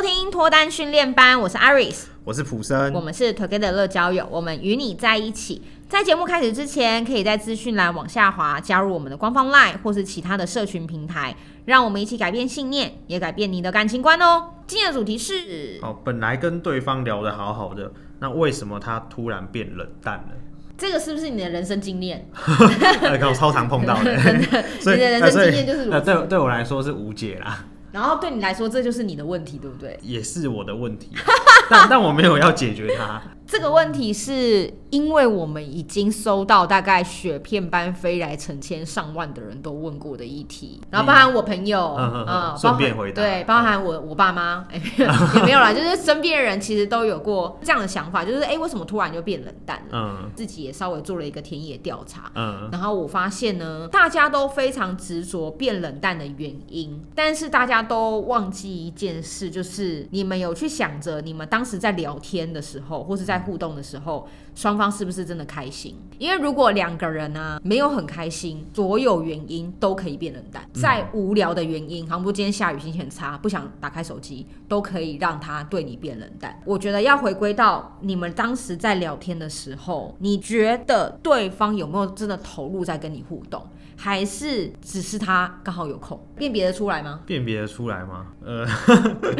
收听脱单训练班，我是 Iris，我是普森，我们是 Together 乐交友，我们与你在一起。在节目开始之前，可以在资讯栏往下滑，加入我们的官方 LINE 或是其他的社群平台，让我们一起改变信念，也改变你的感情观哦。今天的主题是：哦，本来跟对方聊得好好的，那为什么他突然变冷淡了？这个是不是你的人生经验？我超常碰到的，真的，所以你的人生经验就是。对对我来说是无解啦。然后对你来说，这就是你的问题，对不对？也是我的问题，但但我没有要解决它。这个问题是因为我们已经收到大概雪片般飞来成千上万的人都问过的议题，然后包含我朋友，嗯，顺便回答，对，包含我我爸妈，哎，也没有啦，就是身边的人其实都有过这样的想法，就是哎，为什么突然就变冷淡了？嗯，自己也稍微做了一个田野调查，嗯，然后我发现呢，大家都非常执着变冷淡的原因，但是大家都忘记一件事，就是你们有去想着你们当时在聊天的时候，或是在互动的时候，双方是不是真的开心？因为如果两个人呢、啊、没有很开心，所有原因都可以变冷淡。再无聊的原因，好像不今天下雨心情很差，不想打开手机，都可以让他对你变冷淡。我觉得要回归到你们当时在聊天的时候，你觉得对方有没有真的投入在跟你互动？还是只是他刚好有空，辨别得出来吗？辨别得出来吗？呃，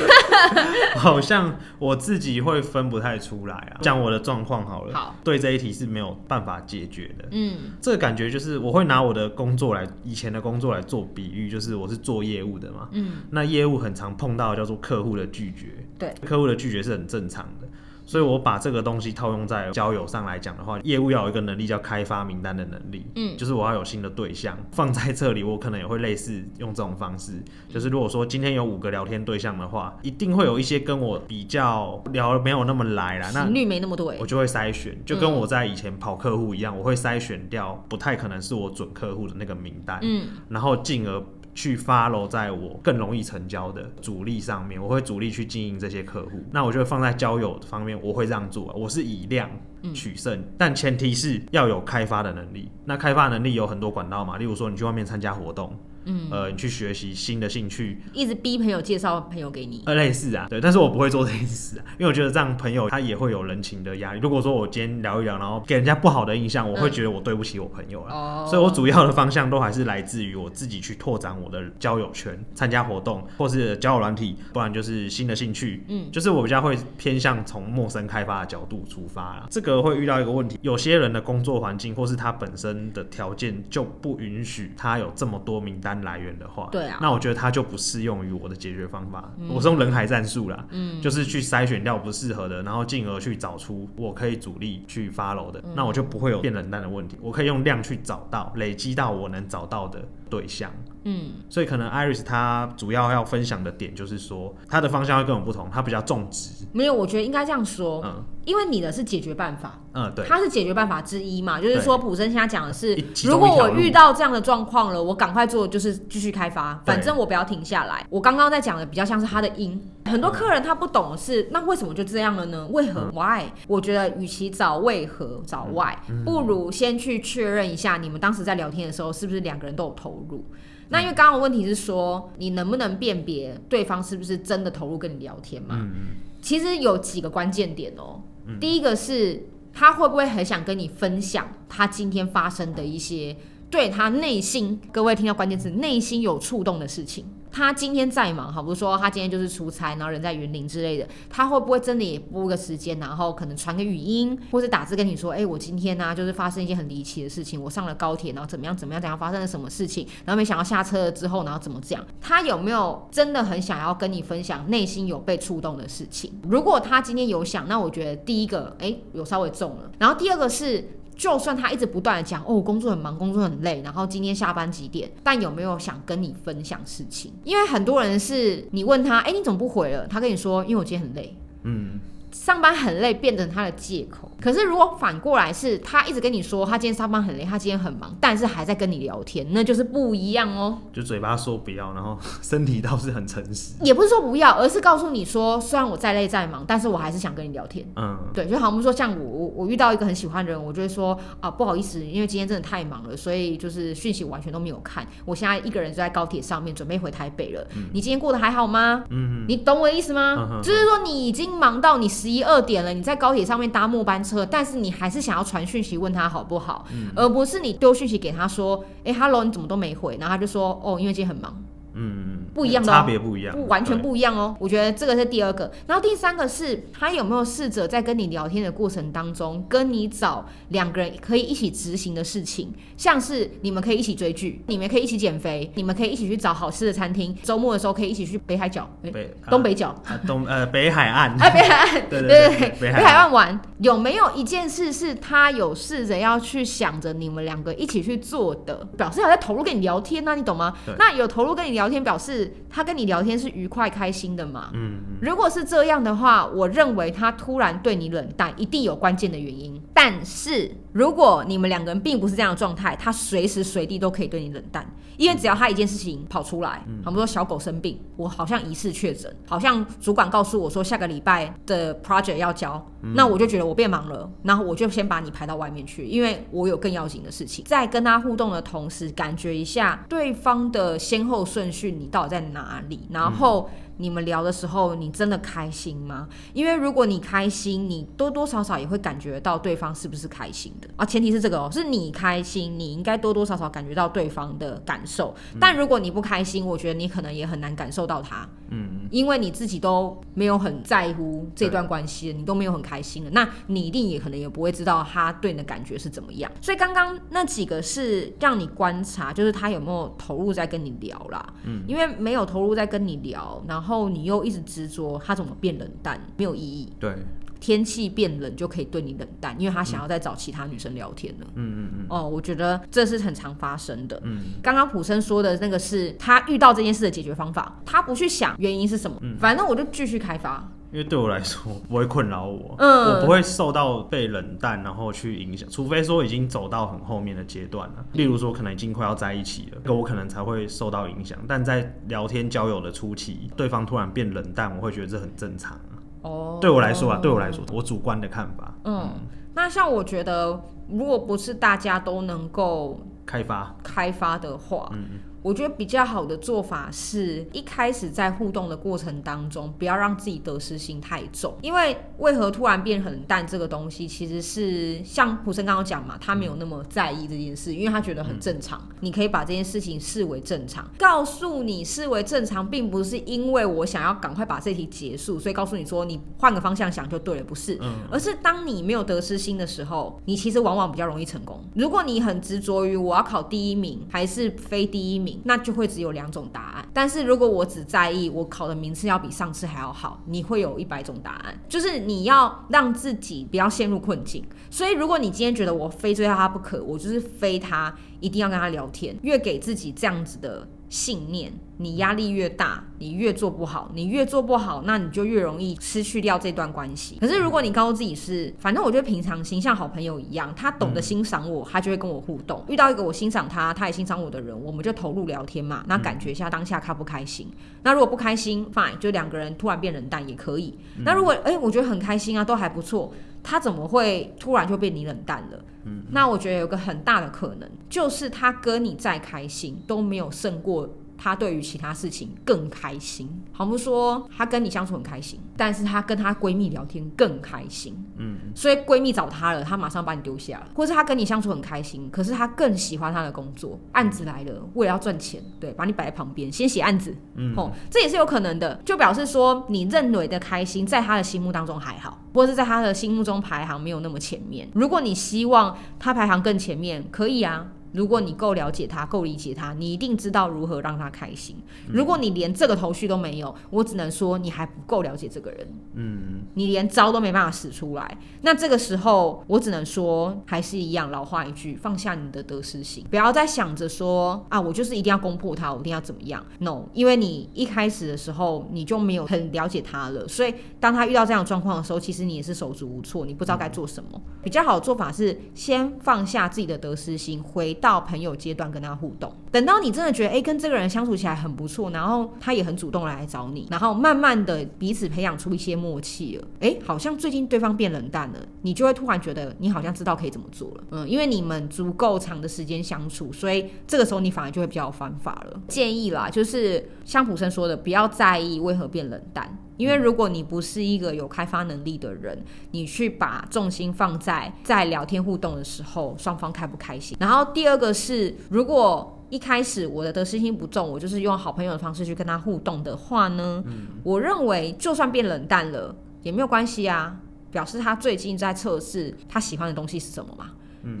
好像我自己会分不太出来啊。讲我的状况好了，好，对这一题是没有办法解决的。嗯，这个感觉就是我会拿我的工作来，以前的工作来做比喻，就是我是做业务的嘛。嗯，那业务很常碰到叫做客户的拒绝，对，客户的拒绝是很正常的。所以，我把这个东西套用在交友上来讲的话，业务要有一个能力叫开发名单的能力。嗯，就是我要有新的对象放在这里，我可能也会类似用这种方式。就是如果说今天有五个聊天对象的话，一定会有一些跟我比较聊没有那么来啦，那频率没那么多，我就会筛选，就跟我在以前跑客户一样，我会筛选掉不太可能是我准客户的那个名单。嗯，然后进而。去 follow 在我更容易成交的主力上面，我会主力去经营这些客户。那我就会放在交友方面，我会这样做。我是以量取胜，嗯、但前提是要有开发的能力。那开发能力有很多管道嘛，例如说你去外面参加活动。嗯，呃，你去学习新的兴趣，一直逼朋友介绍朋友给你，呃，类似啊，对，但是我不会做这件事啊，因为我觉得这样朋友他也会有人情的压力。如果说我今天聊一聊，然后给人家不好的印象，我会觉得我对不起我朋友了。哦、嗯，所以我主要的方向都还是来自于我自己去拓展我的交友圈，参加活动或是交友软体，不然就是新的兴趣。嗯，就是我比较会偏向从陌生开发的角度出发啦。这个会遇到一个问题，有些人的工作环境或是他本身的条件就不允许他有这么多名单来源的话，对啊，那我觉得它就不适用于我的解决方法。嗯、我是用人海战术啦，嗯，就是去筛选掉不适合的，然后进而去找出我可以主力去 follow 的，嗯、那我就不会有变冷淡的问题。我可以用量去找到，累积到我能找到的对象。嗯，所以可能 Iris 他主要要分享的点就是说，他的方向会跟我们不同，他比较重质。没有，我觉得应该这样说，嗯，因为你的是解决办法，嗯，对，他是解决办法之一嘛，就是说普生现在讲的是，如果我遇到这样的状况了，我赶快做，就是继续开发，反正我不要停下来。我刚刚在讲的比较像是他的因，很多客人他不懂的是，那为什么就这样了呢？为何？Why？我觉得与其找为何找 Why，不如先去确认一下你们当时在聊天的时候是不是两个人都有投入。那因为刚刚的问题是说，你能不能辨别对方是不是真的投入跟你聊天嘛？嗯，其实有几个关键点哦。嗯，第一个是他会不会很想跟你分享他今天发生的一些对他内心，各位听到关键词，内心有触动的事情。他今天再忙，好，比如说他今天就是出差，然后人在云林之类的，他会不会真的也拨个时间，然后可能传个语音，或是打字跟你说，哎、我今天呢、就是发生一件很离奇的事情，我上了高铁，然后怎么样怎么样怎样发生了什么事情，然后没想到下车了之后，然后怎么这样？他有没有真的很想要跟你分享内心有被触动的事情？如果他今天有想，那我觉得第一个，哎、有稍微中了，然后第二个是。就算他一直不断的讲哦，工作很忙，工作很累，然后今天下班几点？但有没有想跟你分享事情？因为很多人是你问他，哎，你怎么不回了？他跟你说，因为我今天很累。嗯，上班很累变成他的借口。可是如果反过来是他一直跟你说他今天上班很累，他今天很忙，但是还在跟你聊天，那就是不一样哦。就嘴巴说不要，然后 身体倒是很诚实。也不是说不要，而是告诉你说，虽然我再累再忙，但是我还是想跟你聊天。嗯，对，就好像说像我我我遇到一个很喜欢的人，我就会说啊不好意思，因为今天真的太忙了，所以就是讯息完全都没有看。我现在一个人就在高铁上面准备回台北了。嗯、你今天过得还好吗？嗯，你懂我的意思吗？嗯、就是说你已经忙到你十一二点了，你在高铁上面搭末班车，但是你还是想要传讯息问他好不好，嗯、而不是你丢讯息给他说，哎、欸、，Hello，你怎么都没回？然后他就说，哦，因为今天很忙。嗯嗯，不一样的、哦，差别不一样，不完全不一样哦。我觉得这个是第二个，然后第三个是他有没有试着在跟你聊天的过程当中，跟你找两个人可以一起执行的事情，像是你们可以一起追剧，你们可以一起减肥，你们可以一起去找好吃的餐厅，周末的时候可以一起去北海角，北东北角，啊、东 呃北海岸，啊北海岸，对对对，北海岸玩，有没有一件事是他有试着要去想着你们两个一起去做的，表示他在投入跟你聊天呢、啊？你懂吗？那有投入跟你聊天，表示。他跟你聊天是愉快开心的嘛？嗯，如果是这样的话，我认为他突然对你冷淡，一定有关键的原因。但是如果你们两个人并不是这样的状态，他随时随地都可以对你冷淡，因为只要他一件事情跑出来，比如说小狗生病，我好像疑似确诊，好像主管告诉我说下个礼拜的 project 要交，那我就觉得我变忙了，然后我就先把你排到外面去，因为我有更要紧的事情。在跟他互动的同时，感觉一下对方的先后顺序，你到底在哪里？然后。你们聊的时候，你真的开心吗？因为如果你开心，你多多少少也会感觉到对方是不是开心的啊。前提是这个哦，是你开心，你应该多多少少感觉到对方的感受。但如果你不开心，我觉得你可能也很难感受到他。嗯，因为你自己都没有很在乎这段关系，对你都没有很开心了，那你一定也可能也不会知道他对你的感觉是怎么样。所以刚刚那几个是让你观察，就是他有没有投入在跟你聊啦。嗯，因为没有投入在跟你聊，然后你又一直执着他怎么变冷淡，没有意义。对。天气变冷就可以对你冷淡，因为他想要再找其他女生聊天了。嗯嗯嗯。哦，我觉得这是很常发生的。嗯。刚刚普生说的那个是他遇到这件事的解决方法，他不去想原因是什么，嗯、反正我就继续开发。因为对我来说不会困扰我，嗯，我不会受到被冷淡然后去影响，除非说已经走到很后面的阶段了，例如说可能已经快要在一起了，那我可能才会受到影响。但在聊天交友的初期，对方突然变冷淡，我会觉得这很正常。哦，对我来说啊，对我来说，我主观的看法。嗯，那像我觉得，如果不是大家都能够开发开发的话，嗯。我觉得比较好的做法是一开始在互动的过程当中，不要让自己得失心太重。因为为何突然变很淡这个东西，其实是像普生刚刚讲嘛，他没有那么在意这件事，因为他觉得很正常。嗯、你可以把这件事情视为正常，告诉你视为正常，并不是因为我想要赶快把这题结束，所以告诉你说你换个方向想就对了，不是。嗯。而是当你没有得失心的时候，你其实往往比较容易成功。如果你很执着于我要考第一名还是非第一名，那就会只有两种答案。但是如果我只在意我考的名次要比上次还要好，你会有一百种答案。就是你要让自己不要陷入困境。所以如果你今天觉得我非追到他不可，我就是非他一定要跟他聊天，越给自己这样子的。信念，你压力越大，你越做不好，你越做不好，那你就越容易失去掉这段关系。可是如果你告诉自己是，反正我觉得平常心像好朋友一样，他懂得欣赏我，他就会跟我互动。遇到一个我欣赏他，他也欣赏我的人，我们就投入聊天嘛，那感觉一下当下开不开心。那如果不开心，fine，就两个人突然变冷淡也可以。那如果哎、欸，我觉得很开心啊，都还不错。他怎么会突然就被你冷淡了？嗯，那我觉得有个很大的可能，就是他跟你再开心都没有胜过。他对于其他事情更开心，好不说他跟你相处很开心，但是他跟他闺蜜聊天更开心，嗯，所以闺蜜找他了，他马上把你丢下了，或是他跟你相处很开心，可是他更喜欢他的工作，案子来了，为了要赚钱，对，把你摆在旁边，先写案子，嗯，哦，这也是有可能的，就表示说你认为的开心，在他的心目当中还好，或是在他的心目中排行没有那么前面。如果你希望他排行更前面，可以啊。如果你够了解他，够理解他，你一定知道如何让他开心。如果你连这个头绪都没有，我只能说你还不够了解这个人。嗯，你连招都没办法使出来。那这个时候，我只能说还是一样老话一句，放下你的得失心，不要再想着说啊，我就是一定要攻破他，我一定要怎么样。No，因为你一开始的时候你就没有很了解他了，所以当他遇到这样的状况的时候，其实你也是手足无措，你不知道该做什么。比较好的做法是先放下自己的得失心，回到朋友阶段跟他互动。等到你真的觉得哎、跟这个人相处起来很不错，然后他也很主动来找你，然后慢慢的彼此培养出一些默契了。哎、好像最近对方变冷淡了，你就会突然觉得你好像知道可以怎么做了。嗯，因为你们足够长的时间相处，所以这个时候你反而就会比较有方法了。建议啦，就是像普森说的，不要在意为何变冷淡。因为如果你不是一个有开发能力的人，你去把重心放在在聊天互动的时候，双方开不开心。然后第二个是，如果一开始我的得失心不重，我就是用好朋友的方式去跟他互动的话呢，嗯、我认为就算变冷淡了也没有关系啊，表示他最近在测试他喜欢的东西是什么嘛。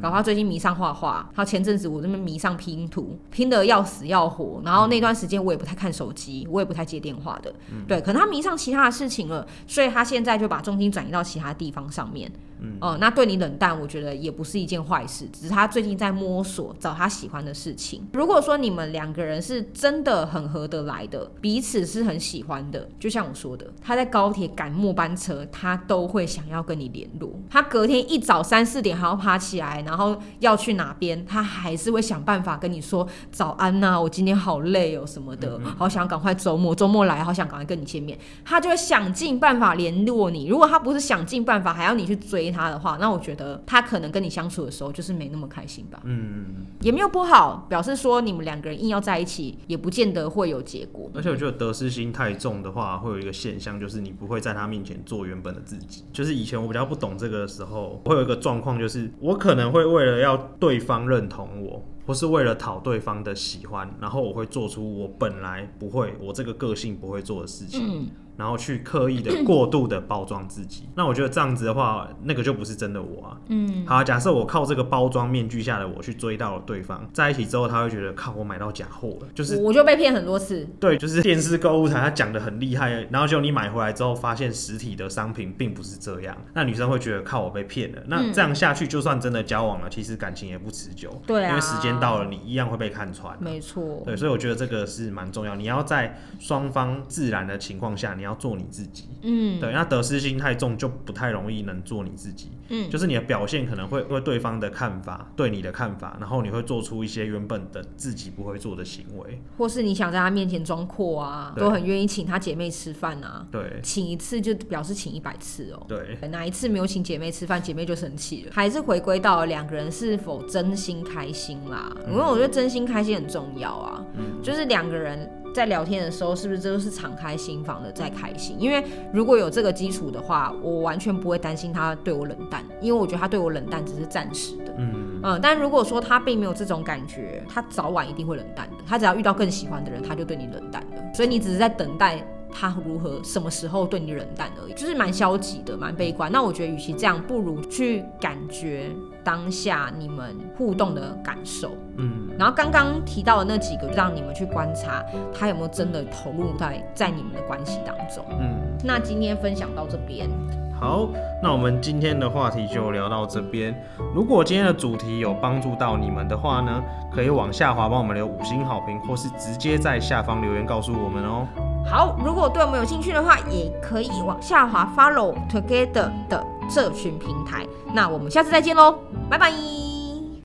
然后他最近迷上画画，他前阵子我这边迷上拼图，拼得要死要活。然后那段时间我也不太看手机，我也不太接电话的，对，可能他迷上其他的事情了，所以他现在就把重心转移到其他地方上面。嗯，呃，那对你冷淡，我觉得也不是一件坏事，只是他最近在摸索找他喜欢的事情。如果说你们两个人是真的很合得来的，彼此是很喜欢的，就像我说的，他在高铁赶末班车，他都会想要跟你联络。他隔天一早三四点还要爬起来，然后要去哪边，他还是会想办法跟你说早安呐，我今天好累哦什么的，好想赶快周末周末来，好想赶快跟你见面。他就会想尽办法联络你。如果他不是想尽办法，还要你去追。他的话，那我觉得他可能跟你相处的时候就是没那么开心吧。嗯，也没有不好，表示说你们两个人硬要在一起，也不见得会有结果。而且我觉得得失心太重的话，会有一个现象，就是你不会在他面前做原本的自己。就是以前我比较不懂这个的时候，会有一个状况，就是我可能会为了要对方认同我，或是为了讨对方的喜欢，然后我会做出我本来不会，我这个个性不会做的事情。嗯然后去刻意的过度的包装自己，那我觉得这样子的话，那个就不是真的我啊。嗯，好，假设我靠这个包装面具下的我去追到了对方，在一起之后，他会觉得靠，我买到假货了，就是我就被骗很多次。对，就是电视购物台他讲的很厉害，然后就你买回来之后，发现实体的商品并不是这样，那女生会觉得靠，我被骗了。那这样下去，就算真的交往了，其实感情也不持久。对啊，因为时间到了，你一样会被看穿。没错。对，所以我觉得这个是蛮重要，你要在双方自然的情况下，你要。做你自己，嗯，对，那得失心太重就不太容易能做你自己，嗯，就是你的表现可能会为对方的看法，对你的看法，然后你会做出一些原本的自己不会做的行为，或是你想在他面前装阔啊，都很愿意请他姐妹吃饭啊，对，请一次就表示请一百次哦，对，哪一次没有请姐妹吃饭，姐妹就生气了，还是回归到两个人是否真心开心啦，因为我觉得真心开心很重要啊，嗯，就是两个人。在聊天的时候，是不是都是敞开心房的在开心？因为如果有这个基础的话，我完全不会担心他对我冷淡，因为我觉得他对我冷淡只是暂时的。嗯嗯。但如果说他并没有这种感觉，他早晚一定会冷淡的。他只要遇到更喜欢的人，他就对你冷淡了。所以你只是在等待他如何什么时候对你冷淡而已，就是蛮消极的，蛮悲观。那我觉得，与其这样，不如去感觉。当下你们互动的感受，嗯，然后刚刚提到的那几个，让你们去观察他有没有真的投入在在你们的关系当中，嗯，那今天分享到这边，好，那我们今天的话题就聊到这边。如果今天的主题有帮助到你们的话呢，可以往下滑帮我们留五星好评，或是直接在下方留言告诉我们哦。好，如果对我们有兴趣的话，也可以往下滑 Follow Together 的社群平台。那我们下次再见喽，拜拜。